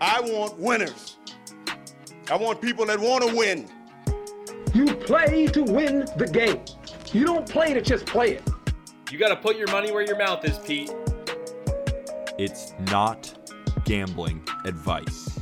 I want winners. I want people that want to win. You play to win the game. You don't play to just play it. You got to put your money where your mouth is, Pete. It's not gambling advice.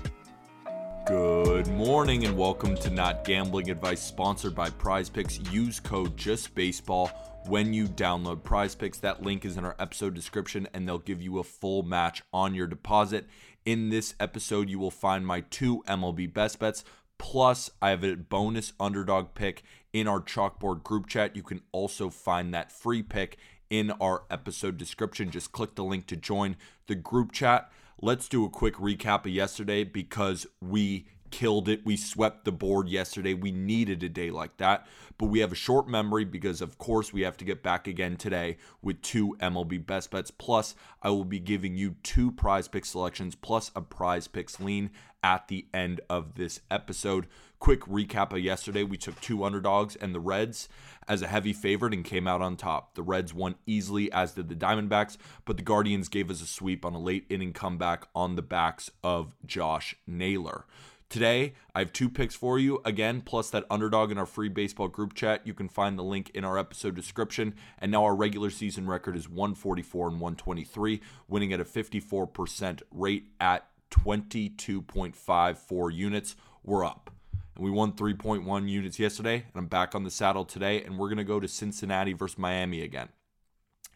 Good morning and welcome to Not Gambling Advice, sponsored by Prize Picks. Use code JustBaseball when you download Prize Picks. That link is in our episode description and they'll give you a full match on your deposit. In this episode, you will find my two MLB best bets. Plus, I have a bonus underdog pick in our chalkboard group chat. You can also find that free pick in our episode description. Just click the link to join the group chat. Let's do a quick recap of yesterday because we killed it. We swept the board yesterday. We needed a day like that, but we have a short memory because, of course, we have to get back again today with two MLB best bets. Plus, I will be giving you two prize pick selections plus a prize picks lean at the end of this episode. Quick recap of yesterday we took two underdogs and the Reds as a heavy favorite and came out on top. The Reds won easily, as did the Diamondbacks, but the Guardians gave us a sweep on a late inning comeback on the backs of Josh Naylor. Today, I have two picks for you. Again, plus that underdog in our free baseball group chat. You can find the link in our episode description. And now our regular season record is 144 and 123, winning at a 54% rate at 22.54 units. We're up. And we won 3.1 units yesterday. And I'm back on the saddle today. And we're going to go to Cincinnati versus Miami again.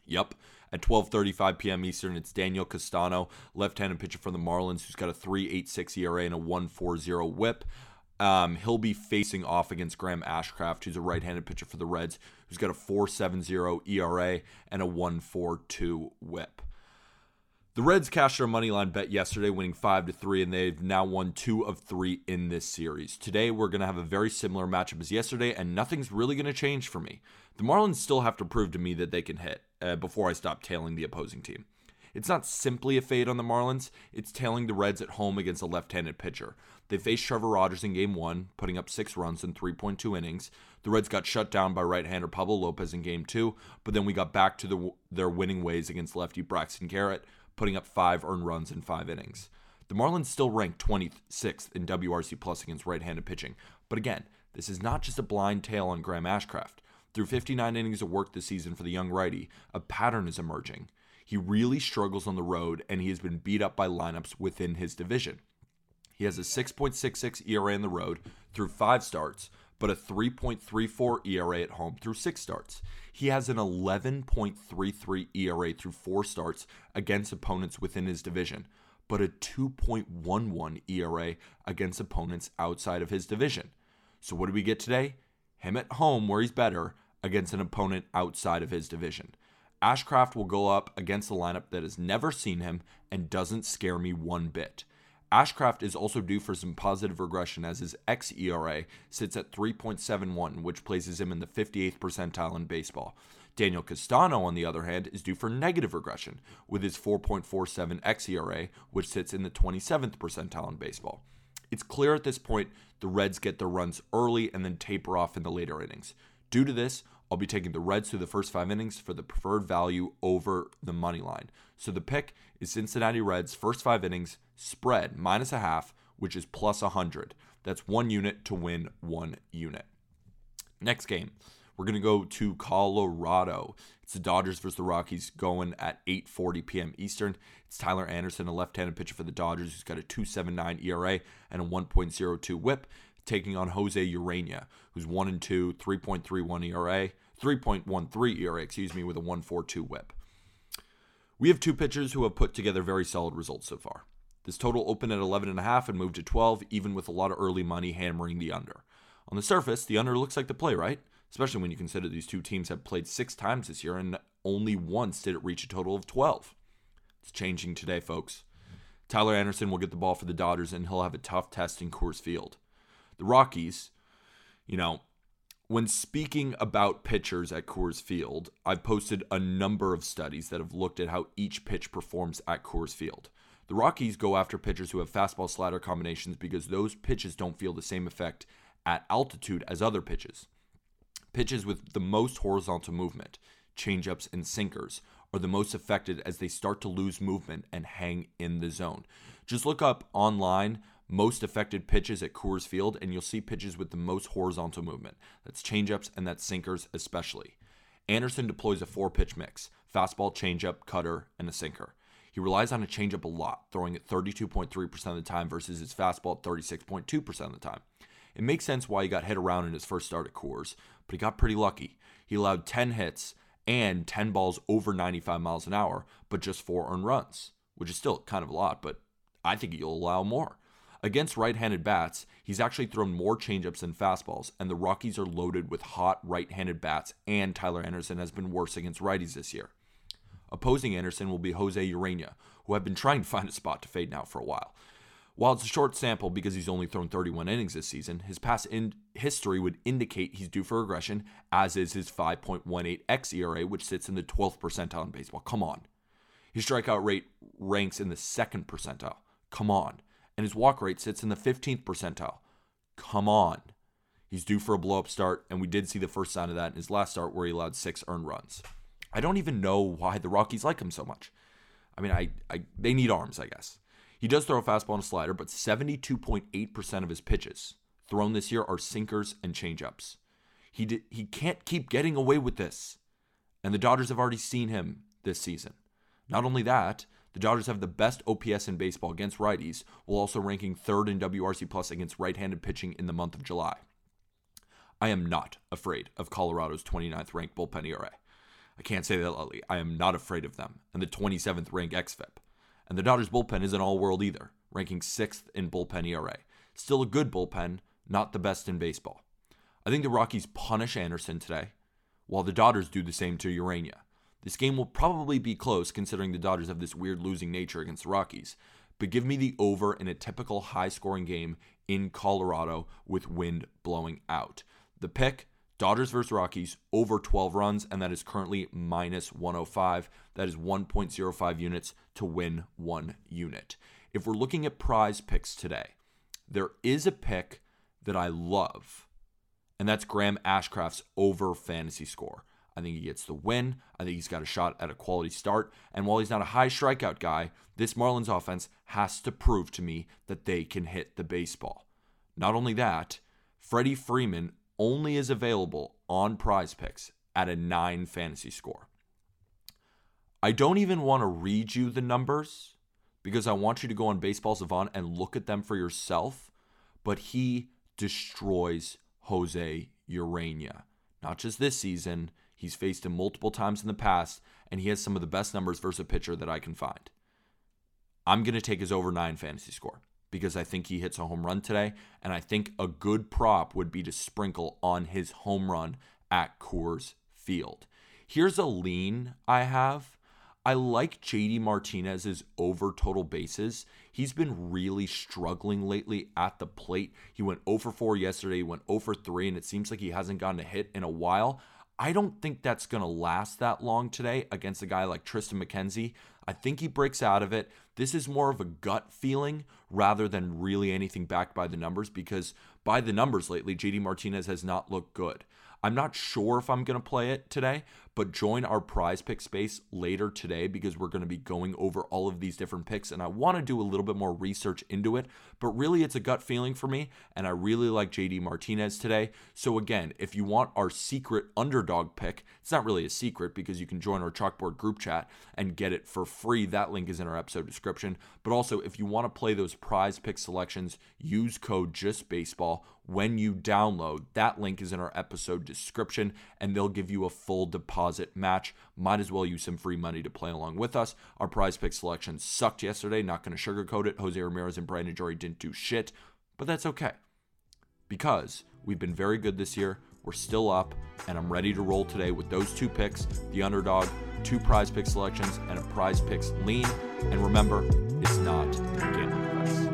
Yep. At 12:35 p.m. Eastern, it's Daniel Castano, left-handed pitcher for the Marlins, who's got a 3.86 ERA and a 1.40 WHIP. Um, he'll be facing off against Graham Ashcraft, who's a right-handed pitcher for the Reds, who's got a 4.70 ERA and a 1.42 WHIP. The Reds cashed their money line bet yesterday, winning five to three, and they've now won two of three in this series. Today, we're going to have a very similar matchup as yesterday, and nothing's really going to change for me. The Marlins still have to prove to me that they can hit uh, before I stop tailing the opposing team. It's not simply a fade on the Marlins, it's tailing the Reds at home against a left handed pitcher. They faced Trevor Rogers in game one, putting up six runs in 3.2 innings. The Reds got shut down by right hander Pablo Lopez in game two, but then we got back to the, their winning ways against lefty Braxton Garrett, putting up five earned runs in five innings. The Marlins still rank 26th in WRC plus against right handed pitching, but again, this is not just a blind tail on Graham Ashcraft. Through 59 innings of work this season for the young righty, a pattern is emerging. He really struggles on the road, and he has been beat up by lineups within his division. He has a 6.66 ERA in the road through five starts, but a 3.34 ERA at home through six starts. He has an 11.33 ERA through four starts against opponents within his division, but a 2.11 ERA against opponents outside of his division. So, what do we get today? Him at home where he's better against an opponent outside of his division. Ashcraft will go up against a lineup that has never seen him and doesn't scare me one bit. Ashcraft is also due for some positive regression as his xERA sits at 3.71, which places him in the 58th percentile in baseball. Daniel Castano, on the other hand, is due for negative regression with his 4.47 xERA, which sits in the 27th percentile in baseball. It's clear at this point the Reds get their runs early and then taper off in the later innings. Due to this, I'll be taking the Reds through the first five innings for the preferred value over the money line. So the pick is Cincinnati Reds first five innings spread minus a half, which is plus 100. That's one unit to win one unit. Next game, we're going to go to Colorado. It's the Dodgers versus the Rockies going at 8:40 p.m. Eastern. It's Tyler Anderson, a left-handed pitcher for the Dodgers, who's got a 2.79 ERA and a 1.02 WHIP, taking on Jose Ureña, who's one and two, 3.31 ERA, 3.13 ERA, excuse me, with a 1.42 WHIP. We have two pitchers who have put together very solid results so far. This total opened at 11.5 and moved to 12, even with a lot of early money hammering the under. On the surface, the under looks like the play, right? Especially when you consider these two teams have played six times this year and only once did it reach a total of 12. It's changing today, folks. Tyler Anderson will get the ball for the Dodgers and he'll have a tough test in Coors Field. The Rockies, you know, when speaking about pitchers at Coors Field, I've posted a number of studies that have looked at how each pitch performs at Coors Field. The Rockies go after pitchers who have fastball slider combinations because those pitches don't feel the same effect at altitude as other pitches. Pitches with the most horizontal movement, changeups and sinkers, are the most affected as they start to lose movement and hang in the zone. Just look up online most affected pitches at Coors Field, and you'll see pitches with the most horizontal movement. That's changeups and that's sinkers, especially. Anderson deploys a four pitch mix fastball, changeup, cutter, and a sinker. He relies on a changeup a lot, throwing it 32.3% of the time versus his fastball at 36.2% of the time. It makes sense why he got hit around in his first start at Coors, but he got pretty lucky. He allowed 10 hits and 10 balls over 95 miles an hour, but just four earned runs, which is still kind of a lot, but I think he'll allow more. Against right handed bats, he's actually thrown more changeups than fastballs, and the Rockies are loaded with hot right handed bats, and Tyler Anderson has been worse against righties this year. Opposing Anderson will be Jose Ureña, who I've been trying to find a spot to fade now for a while. While it's a short sample because he's only thrown 31 innings this season, his past in- history would indicate he's due for regression, as is his 5.18 xERA, which sits in the 12th percentile in baseball. Come on. His strikeout rate ranks in the second percentile. Come on. And his walk rate sits in the 15th percentile. Come on. He's due for a blow up start, and we did see the first sign of that in his last start where he allowed six earned runs. I don't even know why the Rockies like him so much. I mean, I, I they need arms, I guess. He does throw a fastball and a slider, but 72.8% of his pitches thrown this year are sinkers and changeups. He he can't keep getting away with this. And the Dodgers have already seen him this season. Not only that, the Dodgers have the best OPS in baseball against righties, while also ranking third in WRC plus against right-handed pitching in the month of July. I am not afraid of Colorado's 29th ranked bullpen ERA. I can't say that lightly. I am not afraid of them. And the 27th ranked xFIP. And the Dodgers bullpen isn't all world either, ranking sixth in bullpen ERA. Still a good bullpen, not the best in baseball. I think the Rockies punish Anderson today, while the Dodgers do the same to Ureña. This game will probably be close considering the Dodgers have this weird losing nature against the Rockies, but give me the over in a typical high scoring game in Colorado with wind blowing out. The pick Dodgers versus Rockies over 12 runs, and that is currently minus 105. That is 1.05 units to win one unit. If we're looking at prize picks today, there is a pick that I love, and that's Graham Ashcraft's over fantasy score. I think he gets the win. I think he's got a shot at a quality start. And while he's not a high strikeout guy, this Marlins offense has to prove to me that they can hit the baseball. Not only that, Freddie Freeman only is available on prize picks at a 9 fantasy score. I don't even want to read you the numbers because I want you to go on Baseball Savant and look at them for yourself, but he destroys Jose Ureña. Not just this season, he's faced him multiple times in the past, and he has some of the best numbers versus a pitcher that I can find. I'm going to take his over 9 fantasy score because I think he hits a home run today. And I think a good prop would be to sprinkle on his home run at Coors Field. Here's a lean I have. I like JD Martinez's over total bases. He's been really struggling lately at the plate. He went 0 for 4 yesterday, he went 0 for 3, and it seems like he hasn't gotten a hit in a while. I don't think that's going to last that long today against a guy like Triston McKenzie. I think he breaks out of it. This is more of a gut feeling rather than really anything backed by the numbers because by the numbers lately, JD Martinez has not looked good. I'm not sure if I'm going to play it today, but join our prize pick space later today because we're going to be going over all of these different picks and I want to do a little bit more research into it. But really, it's a gut feeling for me, and I really like JD Martinez today. So, again, if you want our secret underdog pick, it's not really a secret because you can join our chalkboard group chat and get it for free. That link is in our episode description. But also, if you want to play those prize pick selections, use code JustBaseball when you download. That link is in our episode description, and they'll give you a full deposit match. Might as well use some free money to play along with us. Our prize pick selection sucked yesterday, not going to sugarcoat it. Jose Ramirez and Brandon Drury didn't do shit, but that's okay because we've been very good this year. We're still up, and I'm ready to roll today with those two picks the underdog, two prize pick selections, and a prize picks lean. And remember, it's not gambling advice.